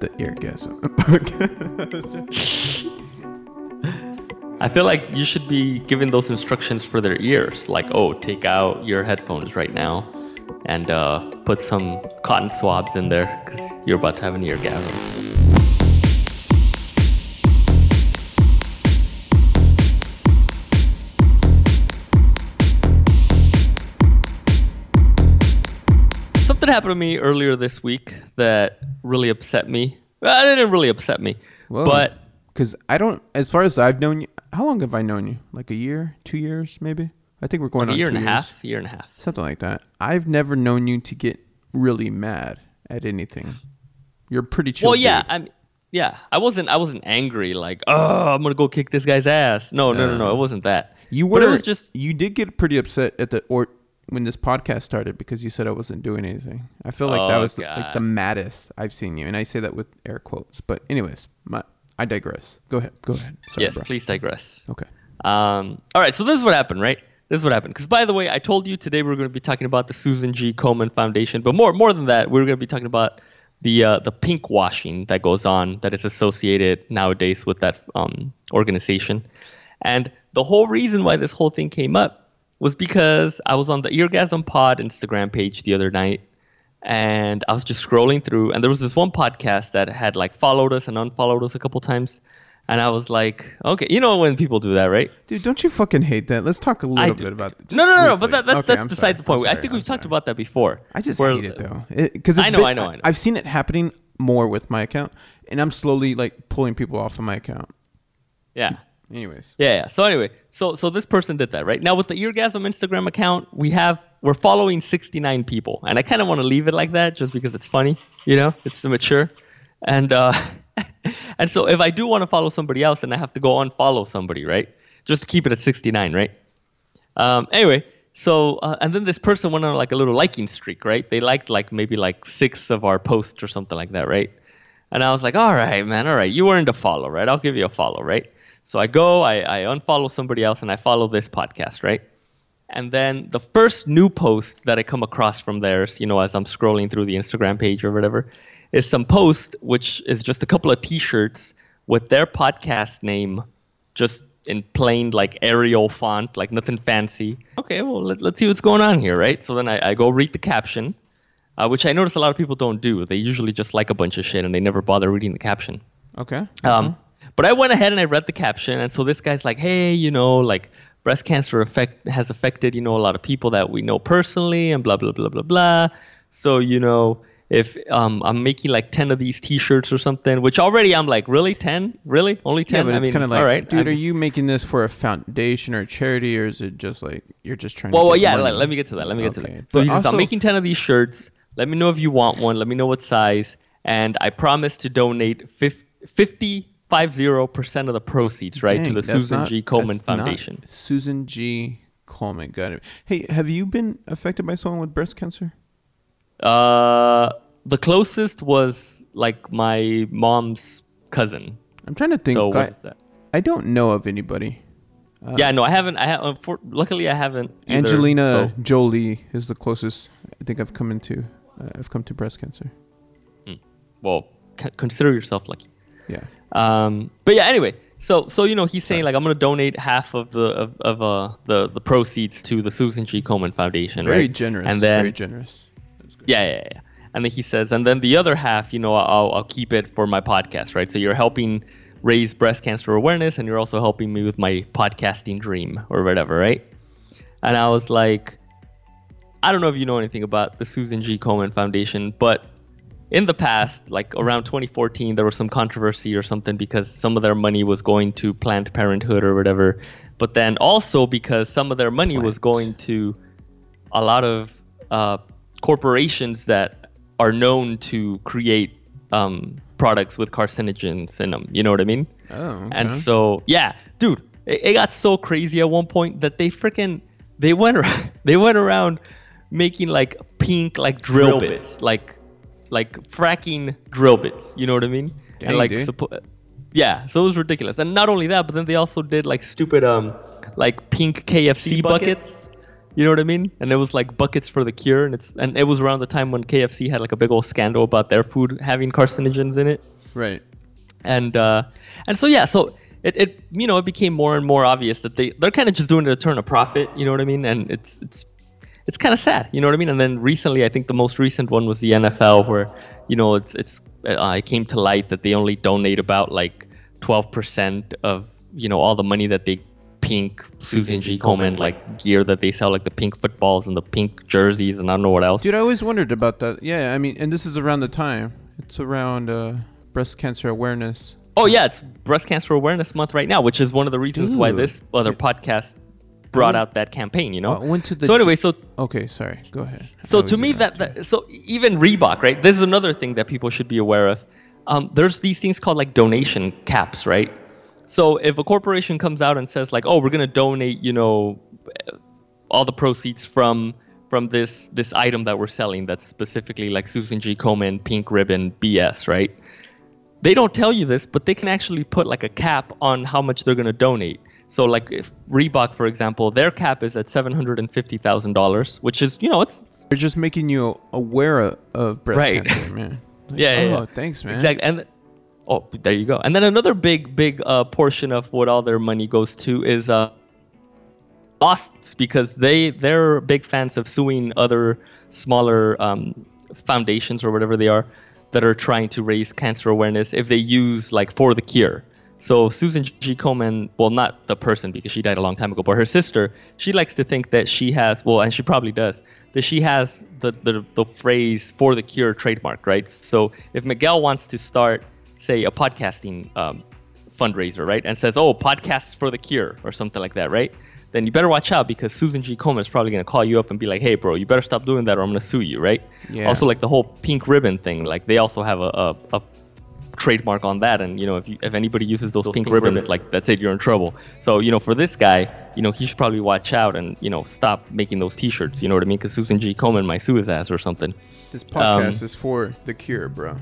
the eargasm. I feel like you should be giving those instructions for their ears. Like, oh, take out your headphones right now and uh, put some cotton swabs in there because you're about to have an eargasm. Happened to me earlier this week that really upset me. Well, it didn't really upset me, Whoa. but Because I don't, as far as I've known you, how long have I known you? Like a year, two years, maybe. I think we're going a on year two and a half, year and a half. something like that. I've never known you to get really mad at anything. You're pretty chill. well, yeah, dude. I'm. Yeah, I wasn't. I wasn't angry. Like, oh, I'm gonna go kick this guy's ass. No, no, no, no. It wasn't that. you But were. it was just. you did get pretty upset at the or when this podcast started because you said I wasn't doing anything. I feel like that Oh, was the, like the maddest I've seen you, and I say that with air quotes. But anyways, my, I digress. Go ahead. Go ahead. Sorry, yes, bro. please digress. Okay. Um. All right. So this is what happened, right? This is what happened. Because by the way, I told you today we are going to be talking about the Susan G. Komen Foundation, but more more than that, we are going to be talking about the uh, the pink washing that goes on that is associated nowadays with that um, organization. And the whole reason why this whole thing came up was because I was on the Eargasm Pod Instagram page the other night, and I was just scrolling through, and there was this one podcast that had like followed us and unfollowed us a couple times. And I was like, okay, you know when people do that, right? Dude, don't you fucking hate that? Let's talk a little bit about just no, no, no, no, but that, that's, Okay, that's I'm beside sorry. the point. I'm I think I'm we've talked about that before. I just where- hate it though, because I know, I know, I know. I've seen it happening more with my account, and I'm slowly like pulling people off of my account. Yeah. Anyways, Yeah, yeah. So anyway, so so this person did that, right? Now with the Eargasm Instagram account, we have we're following 69 people, and I kind of want to leave it like that just because it's funny, you know, it's immature, and uh, and so if I do want to follow somebody else, then I have to go unfollow somebody, right? Just to keep it at 69, right? Um, anyway, so uh, and then this person went on like a little liking streak, right? They liked like maybe like six of our posts or something like that, right? And I was like, all right, man, all right, you weren't a follow, right? I'll give you a follow, right? So I go, I, I unfollow somebody else, and I follow this podcast, right? And then the first new post that I come across from theirs, you know, as I'm scrolling through the Instagram page or whatever, is some post which is just a couple of T-shirts with their podcast name, just in plain like Arial font, like nothing fancy. Okay, well let, let's see what's going on here, right? So then I, I go read the caption, uh, which I notice a lot of people don't do. They usually just like a bunch of shit and they never bother reading the caption. okay. Um, but I went ahead and I read the caption, and so this guy's like, "Hey, you know, like breast cancer affect has affected you know a lot of people that we know personally, and blah blah blah blah blah. So you know, if um, I'm making like ten of these T-shirts or something, which already I'm like, really ten, really only ten? yeah, but I it's mean, kind of like, all right, dude, I'm- are you making this for a foundation or a charity, or is it just like you're just trying? Well, to well, yeah. Let, let me get to that. Let me get to that. So also- I'm making ten of these shirts. Let me know if you want one. Let me know what size, and I promise to donate 50 percent of the proceeds, right, to the Susan not- G. Not- Foundation. Susan G. Komen, got it. Hey, have you been affected by someone with breast cancer? Uh, the closest was like my mom's cousin. I'm trying to think. So I, what is that? I don't know of anybody. yeah, no, I haven't. I have. Luckily, I haven't. either, Angelina so- Jolie is the closest I think I've come into. Uh, I've come to breast cancer. well, c- consider yourself lucky. Yeah. Um, but yeah, anyway, so so you know he's saying like I'm gonna donate half of the of, of uh the the proceeds to the Susan G. Komen Foundation. Very right? generous. And then very generous. yeah, yeah, yeah. And then he says, and then the other half, you know, I'll I'll keep it for my podcast, right? So you're helping raise breast cancer awareness, and you're also helping me with my podcasting dream or whatever, right? And I was like, I don't know if you know anything about the Susan G. Komen Foundation, but in the past, like around 2014, there was some controversy or something because some of their money was going to Planned Parenthood or whatever. But then also because some of their money was going to a lot of uh, corporations that are known to create um, products with carcinogens in them. You know what I mean? Oh, And so, yeah, dude, it, it got so crazy at one point that they freaking they went around, they went around making like pink like drill, Drill bits, like like fracking drill bits. You know what I mean? Dang, and like dude. suppo- yeah, so it was ridiculous. And not only that, but then they also did like stupid um like pink KFC buckets? buckets You know what I mean? And it was like buckets for the cure, and it's and it was around the time when KFC had like a big old scandal about their food having carcinogens in it. Right. And uh, and so yeah, so it, it you know it became more and more obvious that they they're kind of just doing it to turn a profit. You know what I mean? And it's it's it's kind of sad. You know what I mean? And then recently, I think the most recent one was the NFL, where you know it's it's uh, it came to light that they only donate about like 12% of you know all the money that they pink Susan G. Komen like gear that they sell, like the pink footballs and the pink jerseys, and I don't know what else. Dude, I always wondered about that. Yeah, I mean, and this is around the time. It's around uh, breast cancer awareness. Oh yeah, it's Breast Cancer Awareness Month right now, which is one of the reasons why this other podcast brought out that campaign. You know. I went to the so anyway, so Okay, sorry. Go ahead. so to me that, that so even Reebok, right? This is another thing that people should be aware of. Um, there's these things called like donation caps, right? So if a corporation comes out and says like, "Oh, we're gonna donate," you know, all the proceeds from from this this item that we're selling that's specifically like Susan G. Komen pink ribbon BS, right? They don't tell you this, but they can actually put like a cap on how much they're gonna donate. So like if Reebok, for example, their cap is at seven hundred and fifty thousand dollars, which is you know it's it's They're just making you aware of, of breast Right. cancer, man. Like, Yeah, yeah, Oh, yeah. thanks, man. Exactly. And oh, there you go. And then another big, big uh, portion of what all their money goes to is uh, lawsuits because they they're big fans of suing other smaller um, foundations or whatever they are that are trying to raise cancer awareness if they use like for the cure. So Susan G. Komen, well, not the person because she died a long time ago, but her sister, she likes to think that she has, well, and she probably does, that she has the, the, the phrase for the cure trademark, right? So if Miguel wants to start, say, a podcasting um, fundraiser, right, and says, oh, podcasts for the cure or something like that, right? Then you better watch out because Susan G. Komen is probably going to call you up and be like, hey, bro, you better stop doing that or I'm going to sue you, right? Yeah. Also, like the whole pink ribbon thing, like they also have a, a, a trademark on that. And you know if you, if anybody uses those, pink, ribbons like that's it you're in trouble. So you know for this guy you know he should probably watch out and you know stop making those t-shirts. You know what i mean? Because susan g. Komen might sue his ass or something. This podcast Um, is for the cure, bro.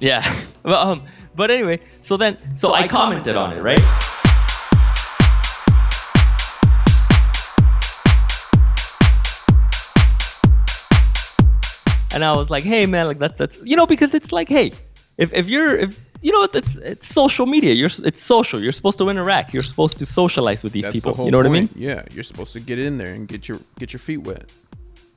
yeah. But um but anyway so then so, i commented on it right? And I was like, "Hey, man, like that's that's you know because it's like, hey, if, if you're if you know it's it's social media, you're it's social. You're supposed to interact. You're supposed to socialize with these That's people. the You know what I mean? Yeah, you're supposed to get in there and get your get your feet wet.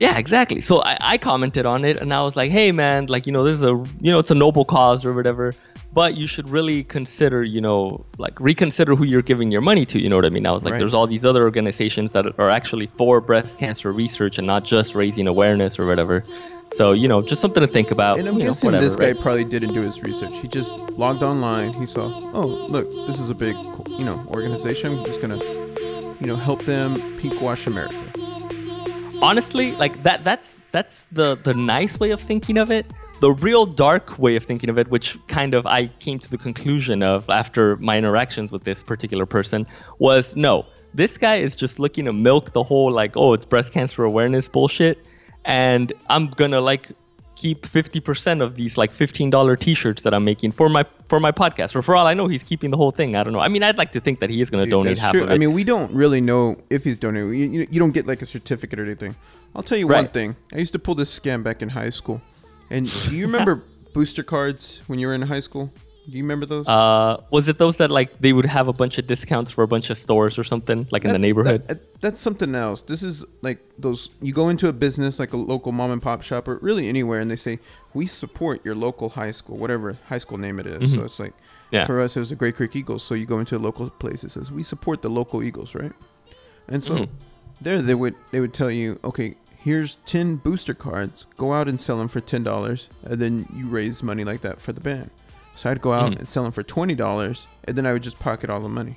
Yeah, exactly. So I, I commented on it and I was like, hey man, like you know this is a you know it's a noble cause or whatever, but you should really consider you know like reconsider who you're giving your money to. You know what I mean? I was like, Right. there's all these other organizations that are actually for breast cancer research and not just raising awareness or whatever. So you know just something to think about. And I'm you know, guessing whatever, this guy right? probably didn't do his research. He just logged online. He saw, oh, look, this is a big, you know, organization. I'm just gonna, you know, help them pink wash America. Honestly like that that's that's the the nice way of thinking of it. The real dark way of thinking of it which kind of i came to the conclusion of after my interactions with this particular person was no this guy is just looking to milk the whole like oh it's breast cancer awareness bullshit. And i'm gonna like keep 50% of these like $15 t-shirts that i'm making for my for my podcast or for all i know he's keeping the whole thing i don't know i mean i'd like to think that he is gonna donate that's half true. of it I mean, we don't really know if he's donating. You, you, you don't get like a certificate or anything. I'll tell you one thing. I used to pull this scam back in high school. And do you remember booster cards when you were in high school? Do you remember those? Uh, was it those that like they would have a bunch of discounts for a bunch of stores or something like in the neighborhood? that- that's something else. This is like those. You go into a business like a local mom and pop shop or really anywhere, and they say we support your local high school, whatever high school name it is. So it's like Mm-hmm. Yeah. for us, it was the Great Creek Eagles. So you go into a local place, it says we support the local Eagles, right? And so Mhm. there they would they would tell you, okay, here's ten booster cards. Go out and sell them for ten dollars, and then you raise money like that for the band. So I'd go out Mhm. and sell them for twenty dollars, and then I would just pocket all the money.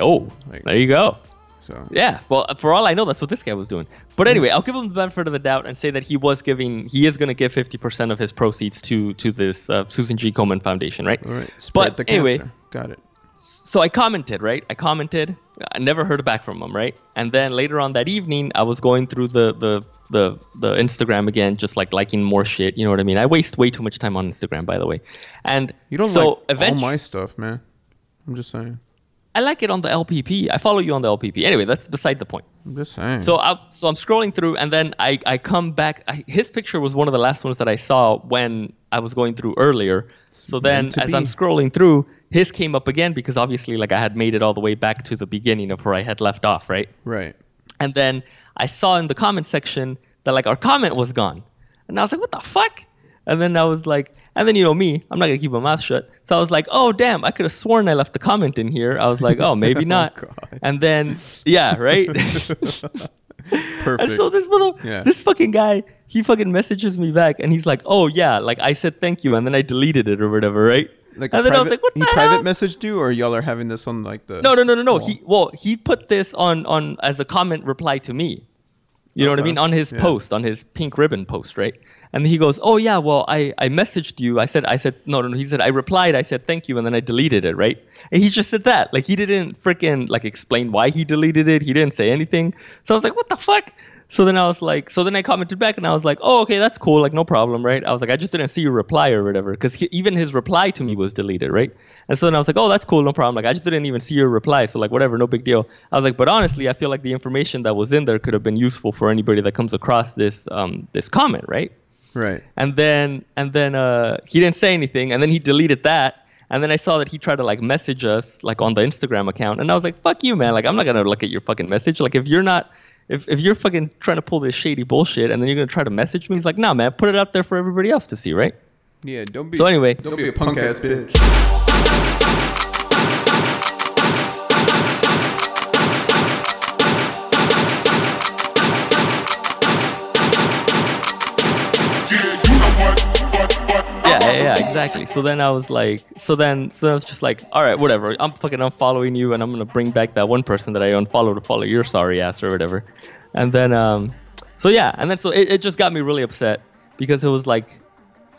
oh, Like- there you go. So Yeah. Well, for all I know, that's what this guy was doing. But anyway, I'll give him the benefit of the doubt and say that he was giving, he is going to give 50% of his proceeds to to this uh, Susan G. Komen Foundation, right? all right, spread But the cancer. anyway, Got it. So I commented, right? I commented. I never heard back from him, right? And then later on that evening, I was going through the the the the Instagram again, just like liking more shit. You know what I mean? I waste way too much time on Instagram, by the way. And You don't so like all my stuff, man. I'm just saying. I like it on the LPP. I follow you on the LPP. Anyway, that's beside the point. I'm just saying. So I so I'm scrolling through, and then I I come back. I, his picture was one of the last ones that I saw when I was going through earlier. so then, as I'm scrolling through, his came up again because obviously, like I had made it all the way back to the beginning of where I had left off, right? right. And then I saw in the comment section that like our comment was gone. And I was like, what the fuck? And then I was like, and then you know me, I'm not gonna keep my mouth shut. So I was like, oh damn, I could have sworn I left the comment in here. I was like, oh maybe not. Oh, God. and then yeah, right. Perfect. and so this little Yeah. this fucking guy, he fucking messages me back and he's like, oh yeah, like I said thank you and then I deleted it or whatever, right? Like and then I was private, like, what the he the private hell? messaged you, or y'all are having this on like the No, no, no, no, no. wall? He well, he put this on on as a comment reply to me. You know what I mean? On his Yeah. post, on his pink ribbon post, right? And he goes, "Oh yeah, well, I I messaged you. I said I said no, no, no. He said I replied. I said thank you, and then I deleted it, right? And he just said that. Like he didn't freaking like explain why he deleted it. He didn't say anything. So I was like, what the fuck? So then I was like, so then I commented back and I was like, oh, okay, that's cool, like no problem, right? I was like, I just didn't see your reply or whatever, because even his reply to me was deleted, right? And so then I was like, oh, that's cool, no problem. Like I just didn't even see your reply, so like whatever, no big deal. I was like, but honestly, I feel like the information that was in there could have been useful for anybody that comes across this um this comment, right? right. and then and then uh he didn't say anything and then he deleted that and then i saw that he tried to like message us like on the instagram account and i was like fuck you man like i'm not gonna look at your fucking message like if you're not if, if you're fucking trying to pull this shady bullshit and then you're gonna try to message me he's like nah man put it out there for everybody else to see right Yeah. Don't be. So anyway- don't be a punk ass bitch. yeah, yeah, yeah, exactly. So then I was like, so then, so I was just like, all right, whatever. I'm fucking unfollowing you, and I'm gonna bring back that one person that I unfollowed to follow your sorry ass or whatever. And then, um, so yeah, and then so it, it just got me really upset because it was like,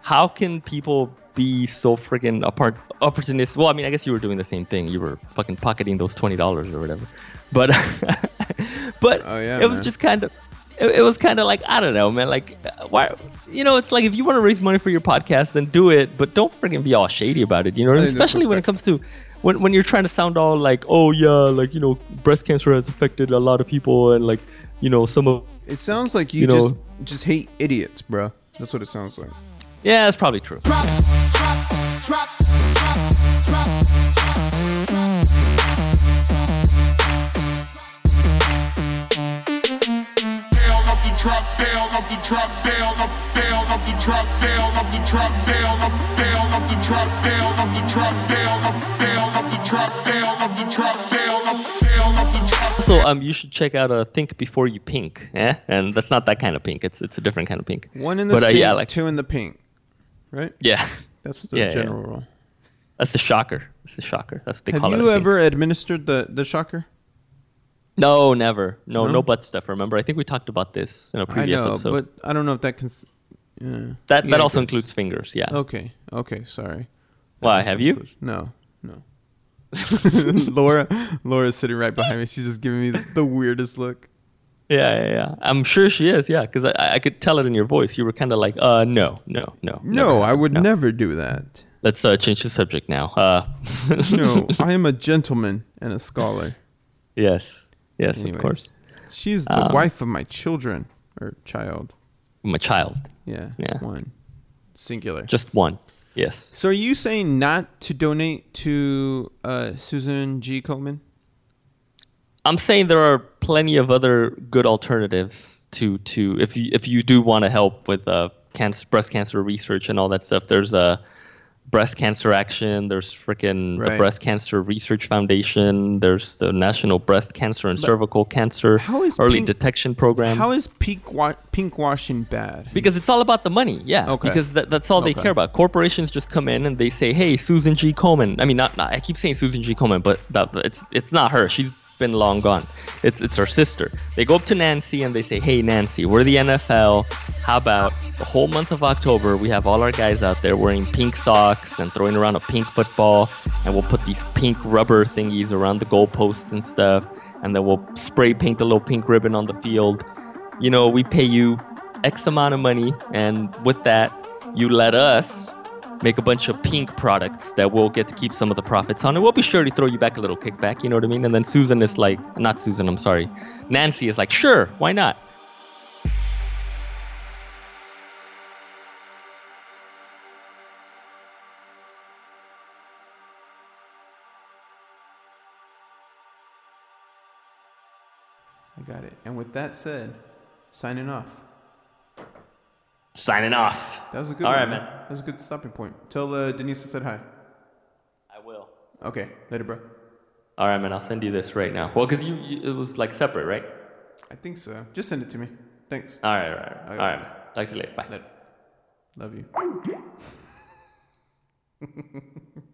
how can people be so freaking apart opportunistic? Well, I mean, I guess you were doing the same thing. You were fucking pocketing those twenty dollars or whatever. But, but Oh, yeah, it was man. just kind of it, it was kind of like I don't know, man. Like, uh, why? You know, it's like if you want to raise money for your podcast, then do it, but don't freaking be all shady about it. You know, what I I mean? think this especially when it comes to when when you're trying to sound all like, oh yeah, like you know, breast cancer has affected a lot of people, and like, you know, some of It sounds like you, You just know- just hate idiots, bro. That's what it sounds like. yeah, that's probably true. drop, drop, drop, drop, drop. Drop, down off the drop, down off, down off the drop, down off the drop, down off, down off the drop, down off the drop, down off, down off the drop, down off the drop, down off, down off the drop. Also, um, you should check out uh, Think Before You Pink. Yeah, and that's not that kind of pink. It's it's a different kind of pink. One in the but, uh, yeah, like two in the pink. Right. yeah, That's the Yeah, yeah. general rule. that's the shocker. That's the shocker. That's what they Have call you think. ever administered the the shocker? No, never. No, no, No? butt stuff. Remember, I think we talked about this in a I previous know, episode. but I don't know if that can. s- Yeah. that Yeah, that it also does. includes fingers. Yeah. Okay. Okay. Sorry. Why? Have you? No. No. Laura, Laura's sitting right behind me. She's just giving me the, the weirdest look. Yeah, yeah, yeah. I'm sure she is. Yeah, because I, I could tell it in your voice. You were kind of like, uh, no, no, no. No, never. I would never do that. Let's uh, change the subject now. Uh, No, I am a gentleman and a scholar. yes, yes, Anyways. of course. She's the Um, wife of my children or child. I'm child. Yeah. Yeah. One. Singular. Just one. Yes. So are you saying not to donate to uh, Susan G. Komen? I'm saying there are plenty of other good alternatives to to if you if you do want to help with uh cancer breast cancer research and all that stuff. There's a breast cancer action. There's freaking the breast cancer research foundation. There's the national breast cancer and cervical cancer how is early pink- detection program. How is pink, wa- pink washing bad? because it's all about the money, yeah. Okay. Because that, that's all they Okay. care about. Corporations just come in and they say, "Hey, Susan G. Komen." I mean, not, not I keep saying Susan G. Komen, but that, it's it's not her. She's been long gone. It's it's her sister. They go up to Nancy and they say, "Hey, Nancy, we're the NFL. How about the whole month of October? We have all our guys out there wearing pink socks and throwing around a pink football, and we'll put these pink rubber thingies around the goalposts and stuff, and then we'll spray paint a little pink ribbon on the field." you know, we pay you X amount of money, and with that, you let us make a bunch of pink products that we'll get to keep some of the profits on, and we'll be sure to throw you back a little kickback. You know what I mean? And then Susan is like, not Susan, I'm sorry, Nancy is like, sure, why not? I got it. And with that said, signing off. Signing off. That was a good All one, right, man. That was a good stopping point. Tell uh, Denise I said hi. I will. Okay, later, bro. All right, man. I'll send you this right now. Well, because you, you, it was like separate, right? I think so. Just send it to me. Thanks. All right, all right, Okay. all right. man. Talk to you later. Bye. Later. Love you.